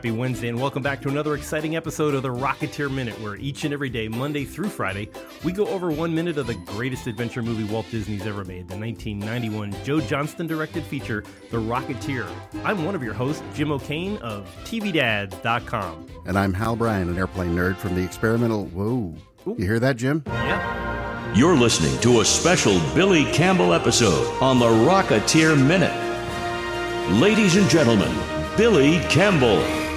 happy Wednesday, and welcome back to another exciting episode of the Rocketeer Minute, where each and every day, Monday through Friday, we go over one minute of the greatest adventure movie Walt Disney's ever made, the 1991 Joe Johnston directed feature, The Rocketeer. I'm one of your hosts, Jim O'Kane of TVDads.com. And I'm Hal Bryan, an airplane nerd from the experimental. Whoa. You hear that, Jim? Yeah. You're listening to a special Billy Campbell episode on the Rocketeer Minute. Ladies and gentlemen, Billy Campbell.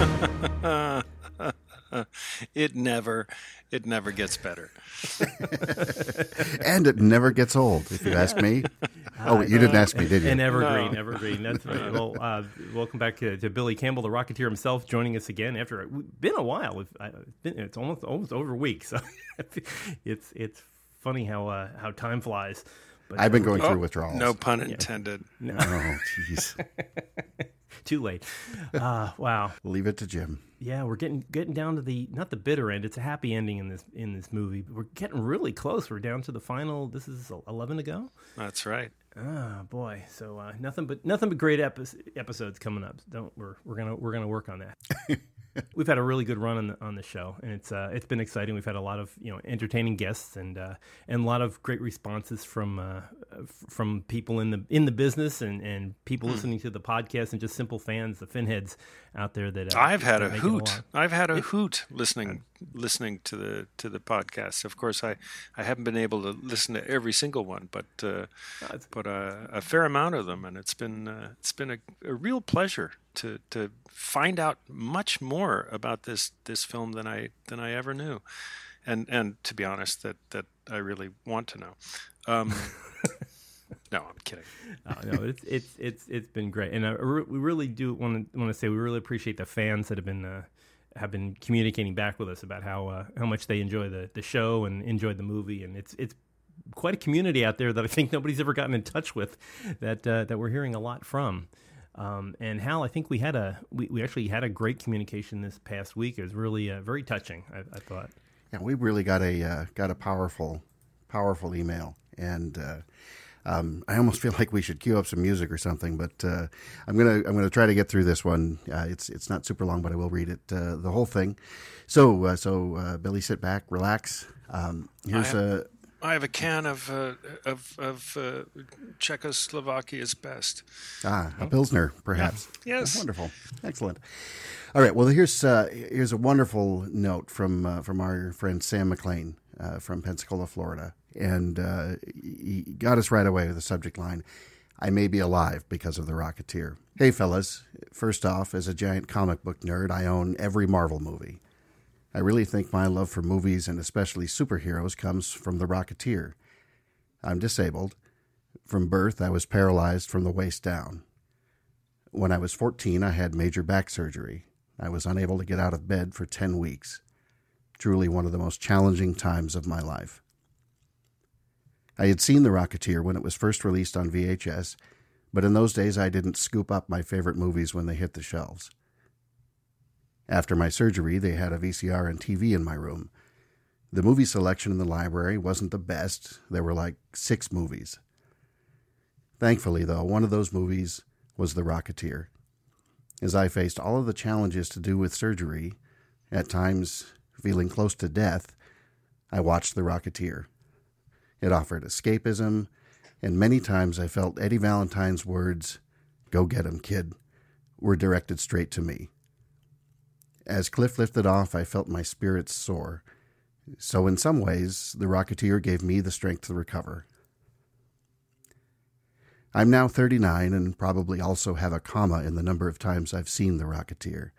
it never it never gets better. and it never gets old, if you ask me. Oh, you didn't ask me, did you? An evergreen, no. evergreen. That's right. Well, uh, welcome back to, to, Billy Campbell, the Rocketeer himself, joining us again after it's been a while. It's almost almost over a week, so it's it's funny how uh, how time flies. But, I've been going oh, through withdrawals. No pun intended. Yeah. No. Oh, jeez. Too late. Uh, wow. Leave it to Jim. Yeah, we're getting getting down to the not the bitter end. It's a happy ending in this in this movie. We're getting really close. We're down to the final. This is eleven to go. That's right. Ah, boy. So uh, nothing but nothing but great epi- episodes coming up. Don't we're we're gonna we're gonna work on that. we've had a really good run on the on the show, and it's uh, it's been exciting. We've had a lot of you know entertaining guests and uh, and a lot of great responses from uh, from people in the in the business and, and people hmm. listening to the podcast and just simple fans, the finheads out there that uh, I've had a hoot. I've had a it, hoot listening listening to the to the podcast. Of course, I, I haven't been able to listen to every single one, but uh, but uh, a fair amount of them, and it's been uh, it's been a, a, real pleasure to to find out much more about this this film than I than I ever knew, and and to be honest, that that I really want to know. Um, No, I'm kidding. uh, no, it's it's it's it's been great, and uh, we really do want to want to say we really appreciate the fans that have been uh, have been communicating back with us about how uh, how much they enjoy the the show and enjoyed the movie, and it's it's quite a community out there that I think nobody's ever gotten in touch with that uh, that we're hearing a lot from. Um, and Hal, I think we had a we, we actually had a great communication this past week. It was really uh, very touching. I, I, thought. Yeah, we really got a got a powerful powerful email and um, I almost feel like we should cue up some music or something, but uh, I'm gonna I'm gonna try to get through this one. Uh, it's it's not super long, but I will read it uh, the whole thing. So uh, so uh, Billy, sit back, relax. Um, here's a. I have a can of uh, of, of Czechoslovakia's best. Ah, a pilsner, perhaps. Yeah. Yes, oh, wonderful, excellent. All right. Well, here's here's a wonderful note from from our friend Sam McLean from Pensacola, Florida and uh, he got us right away with the subject line I may be alive because of The Rocketeer. Hey, fellas. First off, as a giant comic book nerd, I own every Marvel movie. I really think my love for movies and especially superheroes comes from The Rocketeer. I'm disabled. From birth, I was paralyzed from the waist down. When I was 14, I had major back surgery. I was unable to get out of bed for 10 weeks. Truly one of the most challenging times of my life. I had seen The Rocketeer when it was first released on VHS, but in those days I didn't scoop up my favorite movies when they hit the shelves. After my surgery, they had a VCR and TV in my room. The movie selection in the library wasn't the best, there were like six movies. Thankfully, though, one of those movies was The Rocketeer. As I faced all of the challenges to do with surgery, at times feeling close to death, I watched The Rocketeer. It offered escapism, and many times I felt Eddie Valentine's words, Go get him, kid, were directed straight to me. As Cliff lifted off, I felt my spirits soar. So, in some ways, the Rocketeer gave me the strength to recover. I'm now 39 and probably also have a comma in the number of times I've seen The Rocketeer.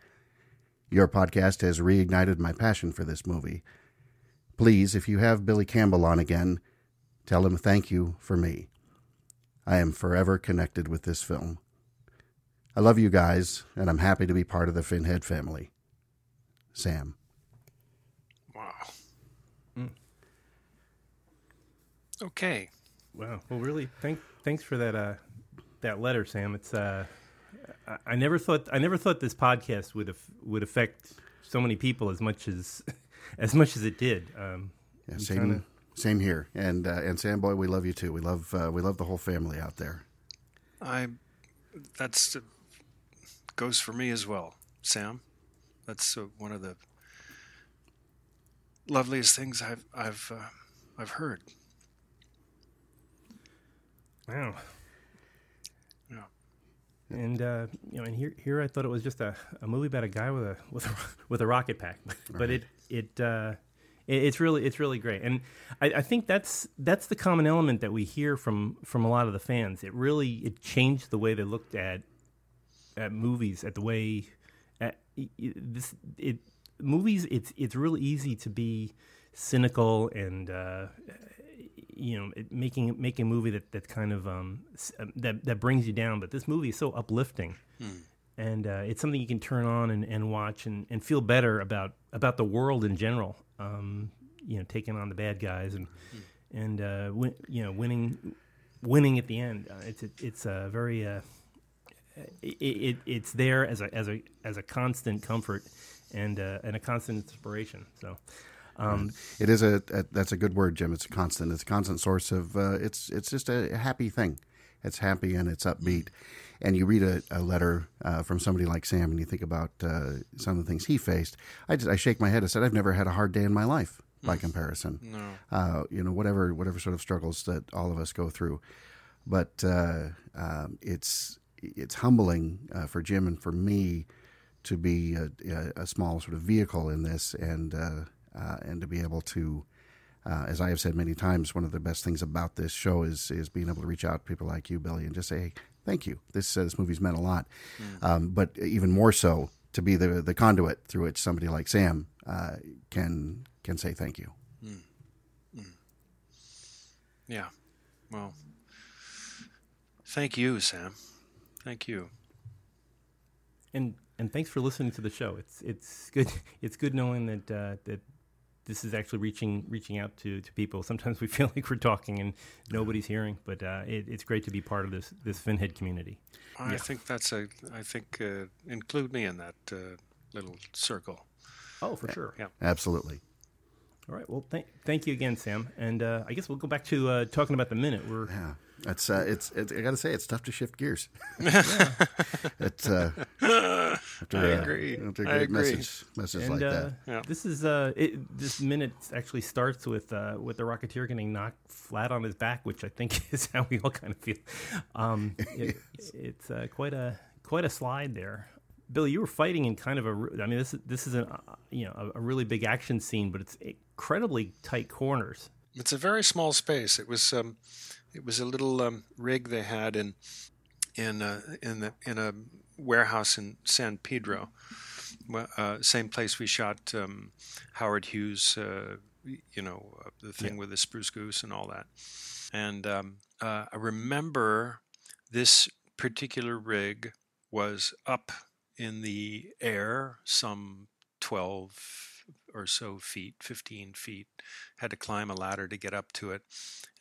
Your podcast has reignited my passion for this movie. Please, if you have Billy Campbell on again, Tell him thank you for me. I am forever connected with this film. I love you guys, and I'm happy to be part of the Finhead family. Sam. Wow. Mm. Okay. Wow. Well, really, thank thanks for that uh, that letter, Sam. It's uh, I, I never thought I never thought this podcast would af- would affect so many people as much as as much as it did. Um, yeah, same kinda, same here, and uh, and Sam Boy, we love you too. We love uh, we love the whole family out there. I that's uh, goes for me as well. Sam. That's uh, one of the loveliest things I've I've uh, I've heard. Wow. Yeah. And uh, you know, and here here I thought it was just a, a movie about a guy with a with a with a rocket pack, but it it. Uh, it- it's really it's really great, and I, I think that's that's the common element that we hear from from a lot of the fans. It really it changed the way they looked at at movies, at the way at, this it movies. It's it's really easy to be cynical and uh, you know it, making making a movie that that kind of um, uh, that that brings you down. But this movie is so uplifting, and uh, it's something you can turn on and, and watch and, and feel better about about the world in general. Um, you know, taking on the bad guys and and uh, win, you know winning winning at the end. Uh, it's it's a very uh, it, it it's there as a as a as a constant comfort and uh, and a constant inspiration. So. Um, It is a, a that's a good word, Jim. It's a constant. It's a constant source of. Uh, it's it's just a happy thing. It's happy and it's upbeat. And you read a, a letter uh, from somebody like Sam, and you think about uh, some of the things he faced. I just I shake my head. I said I've never had a hard day in my life by comparison. No. Uh, you know whatever whatever sort of struggles that all of us go through, but uh, um, it's it's humbling uh, for Jim and for me to be a, a, a small sort of vehicle in this and uh, uh, and to be able to uh, as I have said many times, one of the best things about this show is is being able to reach out to people like you, Billy, and just say, "Hey, thank you. This uh, this movie's meant a lot." Um, but even more so, to be the the conduit through which somebody like Sam uh, can can say thank you. Yeah. Well, thank you, Sam. Thank you. and and thanks for listening to the show. It's it's good it's good knowing that uh, that this is actually reaching reaching out to, to people. Sometimes we feel like we're talking and nobody's hearing, but uh, it, it's great to be part of this this Finhead community. I think that's a. I think uh, include me in that uh, little circle. Oh, for sure. Yeah. Absolutely. All right. Well, thank thank you again, Sam. And uh, I guess we'll go back to uh, talking about the minute. We're Yeah, it's uh, it's, it's I got to say it's tough to shift gears. it's uh, after, I uh, agree. after a I great agree. message message and like uh, that. Yeah. this is uh it, this minute actually starts with uh with the Rocketeer getting knocked flat on his back, which I think is how we all kind of feel. Um, it, it's uh, quite a quite a slide there. Billy, you were fighting in kind of a. I mean, this this is a you know a, a really big action scene, but it's incredibly tight corners. It's a very small space. It was um, it was a little um, rig they had in in uh, in the in a warehouse in San Pedro, uh, same place we shot um, Howard Hughes. Uh, you know the thing with the spruce goose and all that. And um, uh, I remember this particular rig was up in the air some twelve or so feet, fifteen feet had to climb a ladder to get up to it,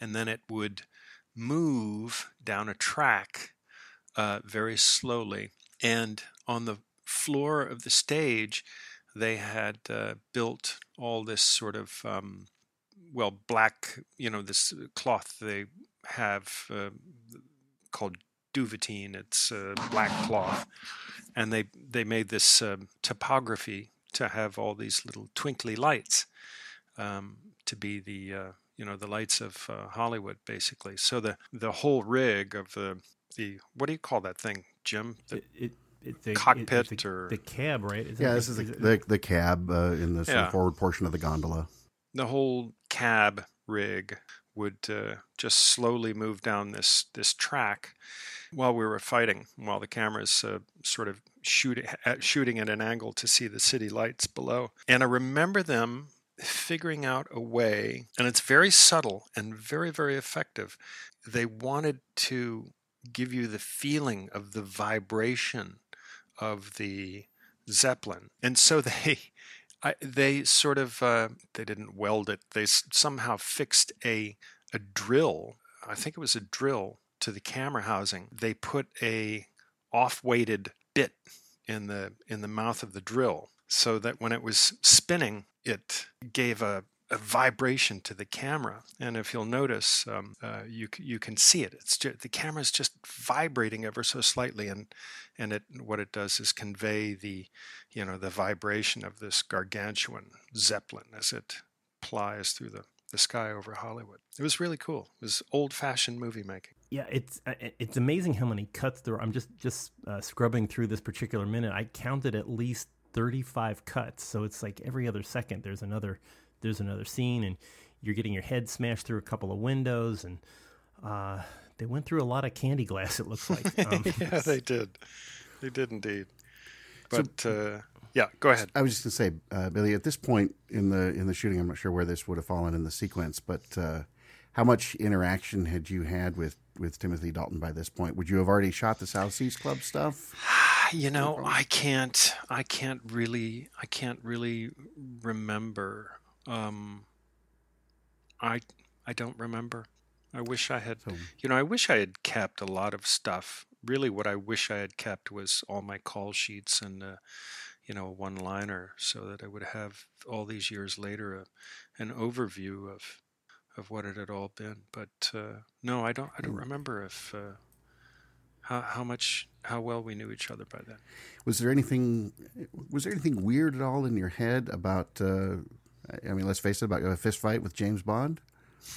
and then it would move down a track uh, very slowly. And on the floor of the stage, they had uh, built all this sort of um, well black, you know, this cloth they have uh, called duvetine. It's black cloth, and they they made this um, topography to have all these little twinkly lights um, to be the uh, you know the lights of uh, Hollywood basically. So the the whole rig of the the what do you call that thing, Jim? The, It, it, it's a, Cockpit it's a- or- the cab, right? Isn't Yeah, it- this is the it- the, the cab uh, in the Yeah. forward portion of the gondola. the whole cab rig would uh, just slowly move down this this track while we were fighting, while the cameras uh, sort of shooting at, shooting at an angle to see the city lights below. And I remember them figuring out a way, and it's very subtle and very very effective. They wanted to give you the feeling of the vibration of the zeppelin, and so they I, they sort of uh, they didn't weld it. They s- somehow fixed a a drill. I think it was a drill to the camera housing. They put a off-weighted bit in the in the mouth of the drill, so that when it was spinning, it gave a a vibration to the camera. And if you'll notice, um, uh, you you can see it. It's just, the camera's just vibrating ever so slightly, and and it what it does is convey the you know the vibration of this gargantuan zeppelin as it plies through the the sky over Hollywood. It was really cool. It was old fashioned movie making. Yeah, it's uh, it's amazing how many cuts there. Are. I'm just just uh, scrubbing through this particular minute. I counted at least 35 cuts, so it's like every other second there's another there's another scene, and you're getting your head smashed through a couple of windows, and uh, they went through a lot of candy glass. It looks like. Um, yeah, they did. They did indeed. But so, uh, yeah, go ahead. I was just going to say, uh, Billy. At this point in the in the shooting, I'm not sure where this would have fallen in the sequence, but uh, how much interaction had you had with with Timothy Dalton by this point? Would you have already shot the South Seas Club stuff? You know, I can't. I can't really. I can't really remember um, I I don't remember. I wish I had. So, you know, I wish I had kept a lot of stuff. Really, what I wish I had kept was all my call sheets and, uh, you know, one liner, so that I would have all these years later a, an overview of of what it had all been. But uh, no, I don't. I don't hmm. remember if. Uh, how, how much how well we knew each other by then. Was there anything was there anything weird at all in your head about uh, I mean, let's face it, about a fist fight with James Bond.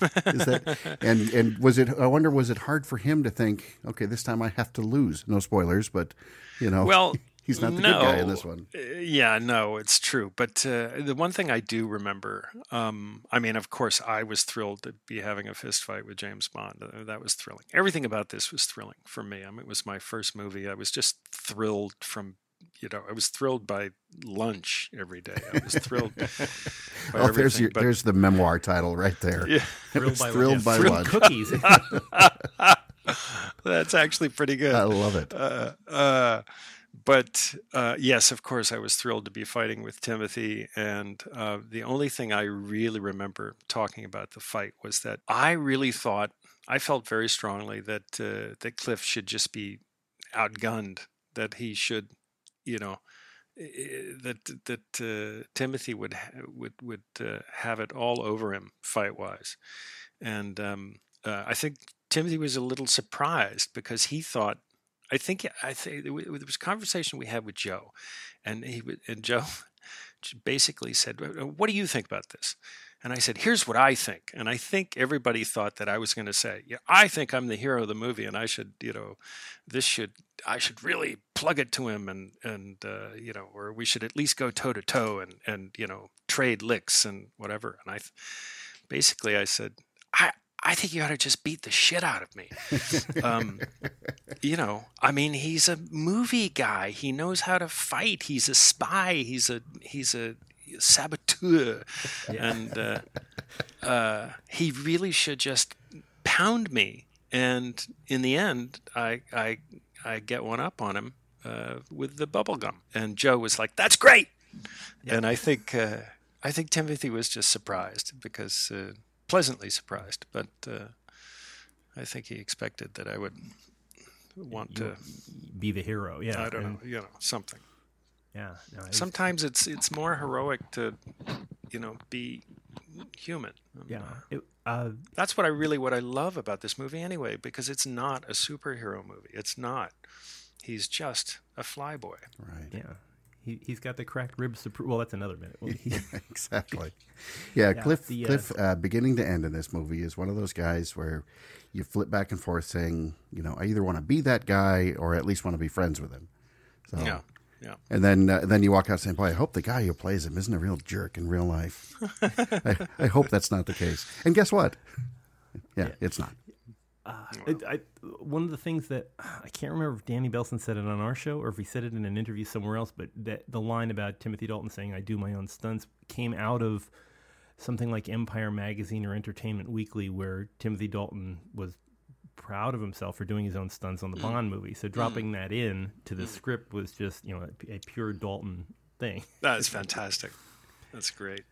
Is that and and was it? I wonder, was it hard for him to think? Okay, this time I have to lose. No spoilers, but you know, well, he's not the no, good guy in this one. Yeah, no, it's true. But uh, the one thing I do remember, um, I mean, of course, I was thrilled to be having a fist fight with James Bond. Uh, that was thrilling. Everything about this was thrilling for me. I mean, it was my first movie. I was just thrilled from you know, I was thrilled by lunch every day. I was thrilled. oh, there's your, but, there's the memoir title right there. Yeah, thrilled by, thrilled by lunch. cookies. That's actually pretty good. I love it. Uh, uh, but uh, yes, of course, I was thrilled to be fighting with Timothy. And uh, the only thing I really remember talking about the fight was that I really thought, I felt very strongly that uh, that Cliff should just be outgunned, that he should you know that that uh, Timothy would would would uh, have it all over him fight wise, and um, uh, I think Timothy was a little surprised because he thought. I think I think there was a conversation we had with Joe, and he and Joe basically said, "What do you think about this?" And I said, here's what I think. And I think everybody thought that I was going to say, yeah, I think I'm the hero of the movie and I should, you know, this should, I should really plug it to him and, and, uh, you know, or we should at least go toe to toe and, and, you know, trade licks and whatever. And I basically I said, I, I think you ought to just beat the shit out of me. um, you know, I mean, he's a movie guy. He knows how to fight. He's a spy. He's a he's a saboteur, yeah. and uh, uh, he really should just pound me. And in the end, I I I get one up on him uh, with the bubble gum. And Joe was like, "That's great," yeah. and I think uh, I think Timothy was just surprised because uh, pleasantly surprised, but uh, I think he expected that I would want you to be the hero. Yeah, I don't know, you know, something. Yeah. No, Sometimes it's it's more heroic to, you know, be human. Yeah. It, uh, That's what I really what I love about this movie anyway, because it's not a superhero movie. It's not. He's just a flyboy. Right. Yeah. He, he's got the cracked ribs to prove. Well, that's another minute. Well, yeah, exactly. Yeah, yeah Cliff. The, uh, Cliff, uh, beginning to end in this movie is one of those guys where you flip back and forth, saying, you know, I either want to be that guy or at least want to be friends with him. So, yeah. Yeah. And then uh, then you walk out saying, "Boy, I hope the guy who plays him isn't a real jerk in real life." I, I, hope that's not the case. And guess what? Yeah, yeah. it's not. Uh, it, I, one of the things that I can't remember if Danny Bilson said it on our show or if he said it in an interview somewhere else, but that the line about Timothy Dalton saying "I do my own stunts" came out of something like Empire Magazine or Entertainment Weekly, where Timothy Dalton was proud of himself for doing his own stunts on the mm. Bond movie. So dropping mm. that in to the mm. script was just you know a, a pure Dalton thing. That is fantastic. That's great.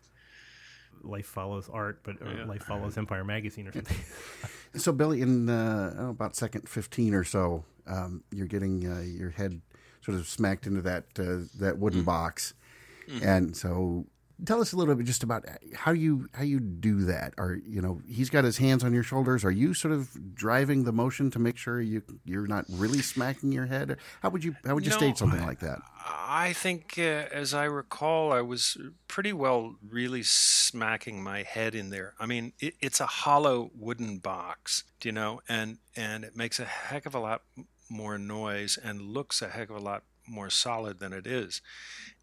Life follows art, but yeah. life follows Empire Magazine or something. so, Billy, in uh, oh, about second fifteen or so, um, you're getting uh, your head sort of smacked into that uh, that wooden mm. box, mm. and so tell us a little bit just about how you how you do that. Are you know he's got his hands on your shoulders? Are you sort of driving the motion to make sure you you're not really smacking your head? How would you how would you No, state something like that? I think, uh, as I recall, I was pretty well really smacking my head in there. I mean, it, it's a hollow wooden box, do you know, and and it makes a heck of a lot more noise and looks a heck of a lot more solid than it is.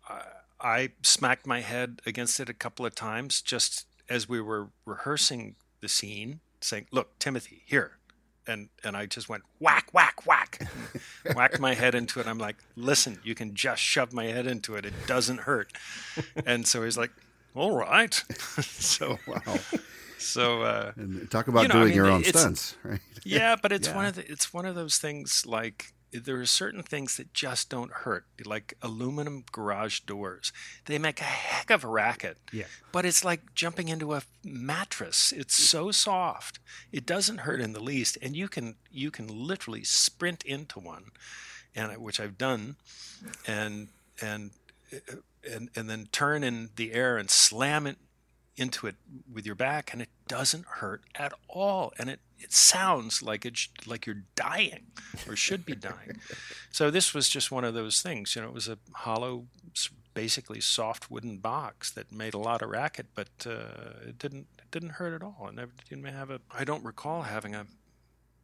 Uh, I smacked my head against it a couple of times just as we were rehearsing the scene, saying, "Look, Timothy, here." And, and I just went whack, whack, whack, whacked my head into it. I'm like, listen, you can just shove my head into it. It doesn't hurt. And so he's like, all right. so, Wow. so, uh, talk about You know, I doing mean, your own stunts, right? yeah, but it's Yeah. one of the, it's one of those things like there are certain things that just don't hurt, like aluminum garage doors. They make a heck of a racket. Yeah. But it's like jumping into a mattress. It's so soft. It doesn't hurt in the least, and you can you can literally sprint into one, and which I've done, and and and and then turn in the air and slam it into it with your back, and it doesn't hurt at all, and it it sounds like it sh- like you're dying or should be dying. so this was just one of those things. You know, it was a hollow, basically soft wooden box that made a lot of racket, but uh, it didn't it didn't hurt at all. And I didn't have a. I don't recall having a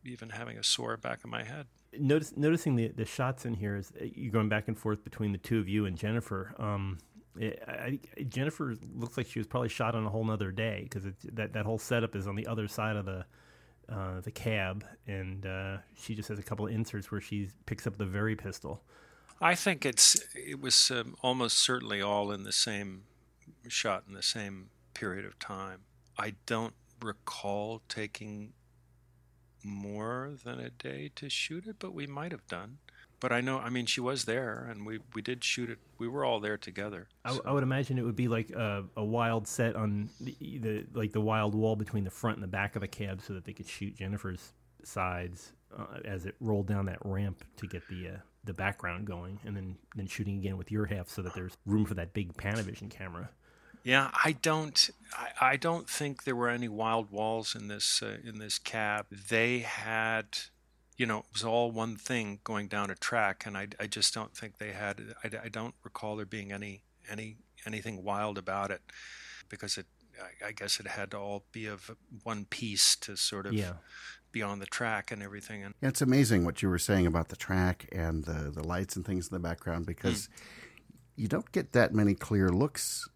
even having a sore back of my head. Notice, noticing the, the shots in here is uh, you're going back and forth between the two of you and Jennifer. Um, it, I, I- Jennifer looks like she was probably shot on a whole nother day because that that whole setup is on the other side of the uh, the cab, and uh, she just has a couple of inserts where she picks up the very pistol. I think it's it was um, almost certainly all in the same shot in the same period of time. I don't recall taking more than a day to shoot it, but we might have done. But I know, I mean, she was there, and we we did shoot it. We were all there together. I, so- I would imagine it would be like a, a wild set on the, the like the wild wall between the front and the back of the cab, so that they could shoot Jennifer's sides uh, as it rolled down that ramp to get the uh, the background going, and then then shooting again with your half, so that there's room for that big Panavision camera. Yeah, I don't. I, I don't think there were any wild walls in this uh, in this cab. They had, you know, it was all one thing going down a track, and I, I just don't think they had. I, I don't recall there being any any anything wild about it, because it. I, I guess it had to all be of one piece to sort of Yeah. be on the track and everything. And Yeah, it's amazing what you were saying about the track and the the lights and things in the background because hmm. you don't get that many clear looks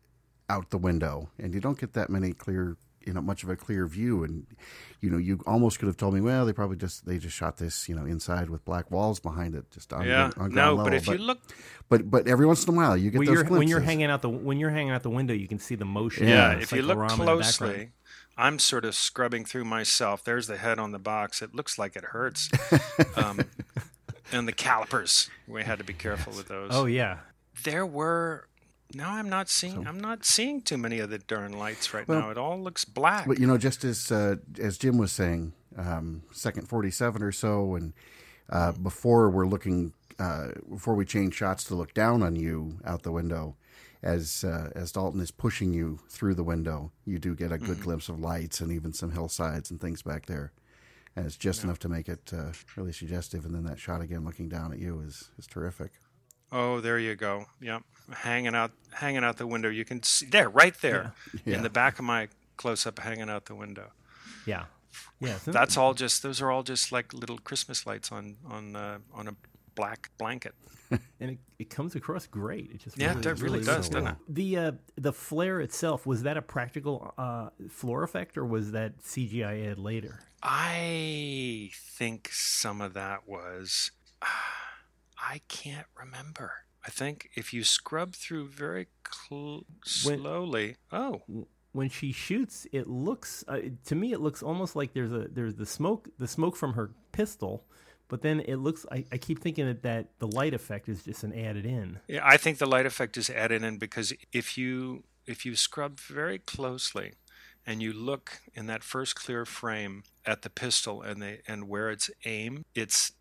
out the window, and you don't get that many clear, you know, much of a clear view. And you know, you almost could have told me, well, they probably just they just shot this, you know, inside with black walls behind it, just on, yeah, on ground no, level. but if you look but but every once in a while, you get When those you're when you're hanging out the when you're hanging out the window, you can see the motion. Yeah, of the if you look cyclorama in the background. closely, I'm sort of scrubbing through myself. There's the head on the box. It looks like it hurts. um, and the calipers. We had to be careful with those. Oh yeah, There were. Now I'm not seeing. I'm not seeing too many of the darn lights right Well, now. It all looks black. But you know, just as uh, as Jim was saying, um, second forty-seven or so, and uh, before we're looking, uh, before we change shots to look down on you out the window, as uh, as Dalton is pushing you through the window, you do get a good glimpse of lights and even some hillsides and things back there, and it's just enough to make it uh, really suggestive. And then that shot again, looking down at you, is is terrific. Oh, there you go. Yep, hanging out, hanging out the window. You can see there, right there, Yeah. in the back of my close-up, hanging out the window. yeah, yeah. so- That's all. Just those are all just like little Christmas lights on on uh, on a black blanket. and it, it comes across great. It just Yeah, really, it really does, doesn't it? The uh, the flare itself was that a practical uh, floor effect or was that CGI added later? I think some of that was. I can't remember. I think if you scrub through very cl- When- slowly. Oh, When she shoots, it looks uh, to me it looks almost like there's a there's the smoke the smoke from her pistol, but then it looks I, I keep thinking that, that the light effect is just an added in. yeah. I think the light effect is added in because if you if you scrub very closely, and you look in that first clear frame at the pistol and the and where it's aimed, it's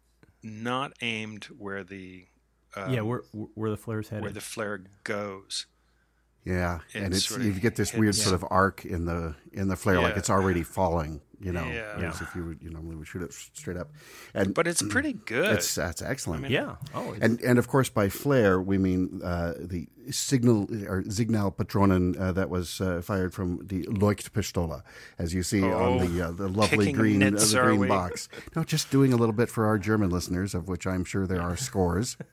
not aimed where the um, yeah, where where the flare's headed. where the flare goes. Yeah, and It it's sort of you get this weird sort of arc in the in the flare, like it's already falling. You know, Yeah. as if you would you normally would shoot it straight up. And But it's pretty good. that's that's excellent. Yeah. Oh, it's, And and of course by flare we mean uh, the signal or Signalpatronen uh, that was uh, fired from the Leuchtpistole, as you see on the uh, the lovely kicking green uh, nits the green box. No, just doing a little bit for our German listeners, of which I'm sure there are scores.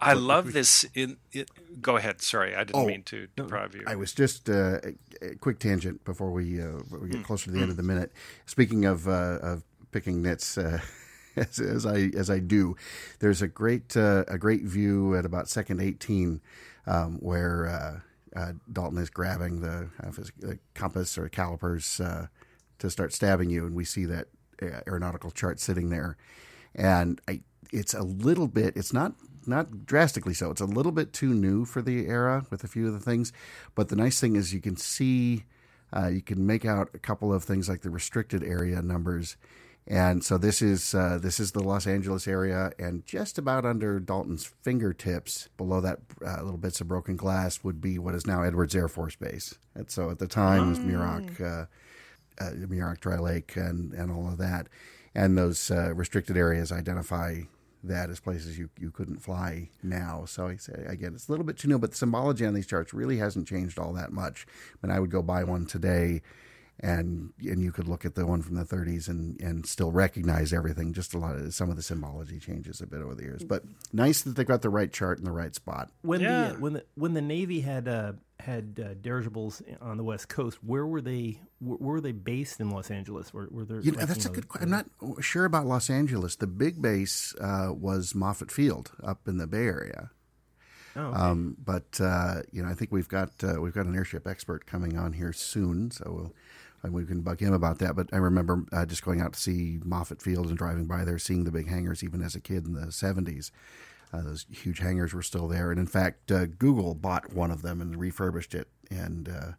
I love this. In it, go ahead. Sorry, I didn't Oh, mean to deprive you. I was just uh, a, quick tangent before we uh, we get closer to the end of the minute. Speaking of uh, of picking nits, uh, as, as I as I do, there's a great uh, a great view at about second eighteen um, where uh, uh, Dalton is grabbing the, his, the compass or calipers uh, to start stabbing you, and we see that aeronautical chart sitting there, and I it's a little bit it's not not drastically so. It's a little bit too new for the era with a few of the things but the nice thing is you can see uh, you can make out a couple of things like the restricted area numbers. And so this is uh, this is the Los Angeles area, and just about under Dalton's fingertips, below that uh, little bits of broken glass, would be what is now Edwards Air Force Base. And so at the time, it was Muroc, uh, uh, Muroc Dry Lake, and and all of that, and those uh, restricted areas identify that as places you, you couldn't fly now. So I say again, it's a little bit too new, but the symbology on these charts really hasn't changed all that much. I mean, I would go buy one today, and and you could look at the one from the 30s and and still recognize everything. Just a lot of some of the symbology changes a bit over the years, but nice that they got the right chart in the right spot. when Yeah. the when the when the Navy had uh, had uh, dirigibles on the West Coast, where were they? Where, were they based in Los Angeles? Were, were there? You know, like, that's you a good. que- I'm not sure about Los Angeles. The big base uh, was Moffett Field up in the Bay Area. Oh, okay. Um, but uh, you know, I think we've got uh, we've got an airship expert coming on here soon, so we'll we can bug him about that. But I remember uh, just going out to see Moffett Field and driving by there, seeing the big hangars, even as a kid in the '70s. Uh, those huge hangars were still there, and in fact, uh, Google bought one of them and refurbished it, and uh,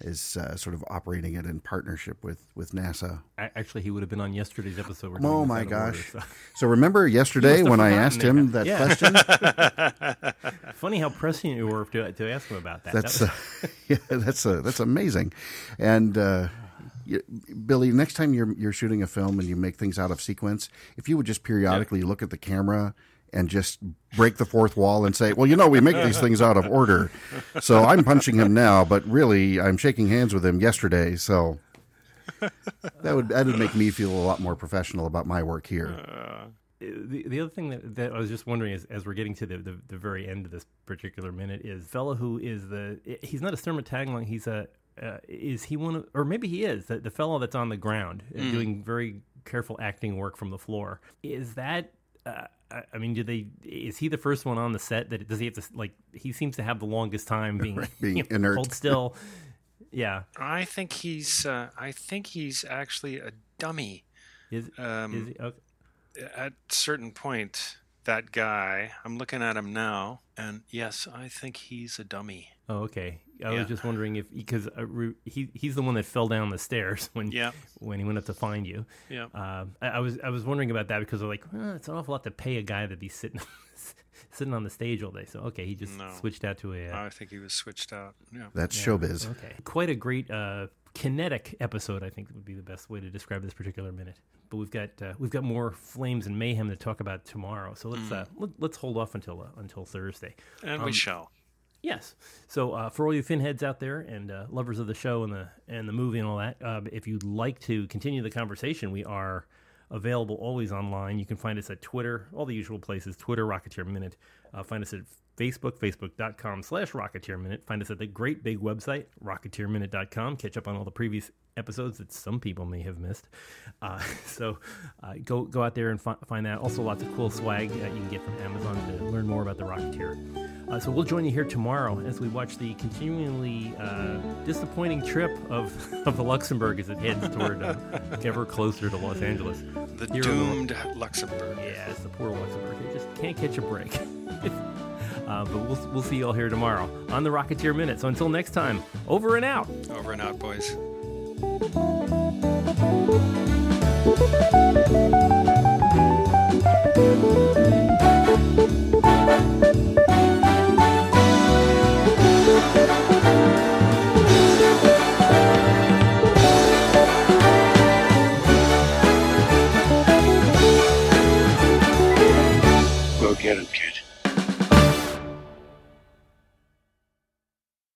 is uh, sort of operating it in partnership with with NASA. Actually, he would have been on yesterday's episode. Oh my of order, gosh! so. So remember yesterday when I asked it. him that Yeah. question? Funny how pressing you were to, to ask him about that. That's That uh, yeah, that's uh, that's amazing. And uh, Billy, next time you're you're shooting a film and you make things out of sequence, if you would just periodically look at the camera and just break the fourth wall and say, "Well, you know, we make these things out of order." So I'm punching him now, but really, I'm shaking hands with him yesterday. So that would that would make me feel a lot more professional about my work here. the, the other thing that, that I was just wondering is as we're getting to the, the, the very end of this particular minute is fellow who is the he's not a Sturma Tagline he's a uh, is he one of or maybe he is the, the fellow that's on the ground uh, doing very careful acting work from the floor is that uh, I I mean, do they? Is he the first one on the set? That does he have to like? He seems to have the longest time being, being you know, inert. hold still. Yeah, I think he's. Uh, I think he's actually a dummy. is Um, is he? Okay. At certain point, that guy. I'm looking at him now, and yes, I think he's a dummy. Oh, okay. I Yeah. was just wondering if because uh, he he's the one that fell down the stairs when Yeah. when he went up to find you. Yeah. Um, I, I was I was wondering about that because I'm like, well, it's an awful lot to pay a guy to be sitting sitting on the stage all day. So okay, he just No. switched out to a. Uh, I think he was switched out. Yeah. That's showbiz. okay, quite a great uh, kinetic episode. I think would be the best way to describe this particular minute. But we've got uh, we've got more flames and mayhem to talk about tomorrow. So let's uh, let, let's hold off until uh, until Thursday. And Um, we shall. Yes. So uh, for all you finheads out there and uh, lovers of the show and the and the movie and all that, uh, if you'd like to continue the conversation, we are available always online. You can find us at Twitter, all the usual places. Twitter, Rocketeer Minute. Uh, find us at Facebook, facebook.com slash Rocketeer Minute. Find us at the great big website, rocketeerminute.com. Catch up on all the previous episodes that some people may have missed. Uh, so uh, go go out there and fi- find that. Also, lots of cool swag you can get from Amazon to learn more about the Rocketeer. Uh, so we'll join you here tomorrow as we watch the continually uh, disappointing trip of, of the Luxembourg as it heads toward uh, ever closer to Los Angeles. The Here the- doomed Luxembourg. Yeah, it's the poor Luxembourg. They just can't catch a break. Uh, but we'll, we'll see you all here tomorrow on the Rocketeer Minute. So until next time, over and out. Over and out, boys.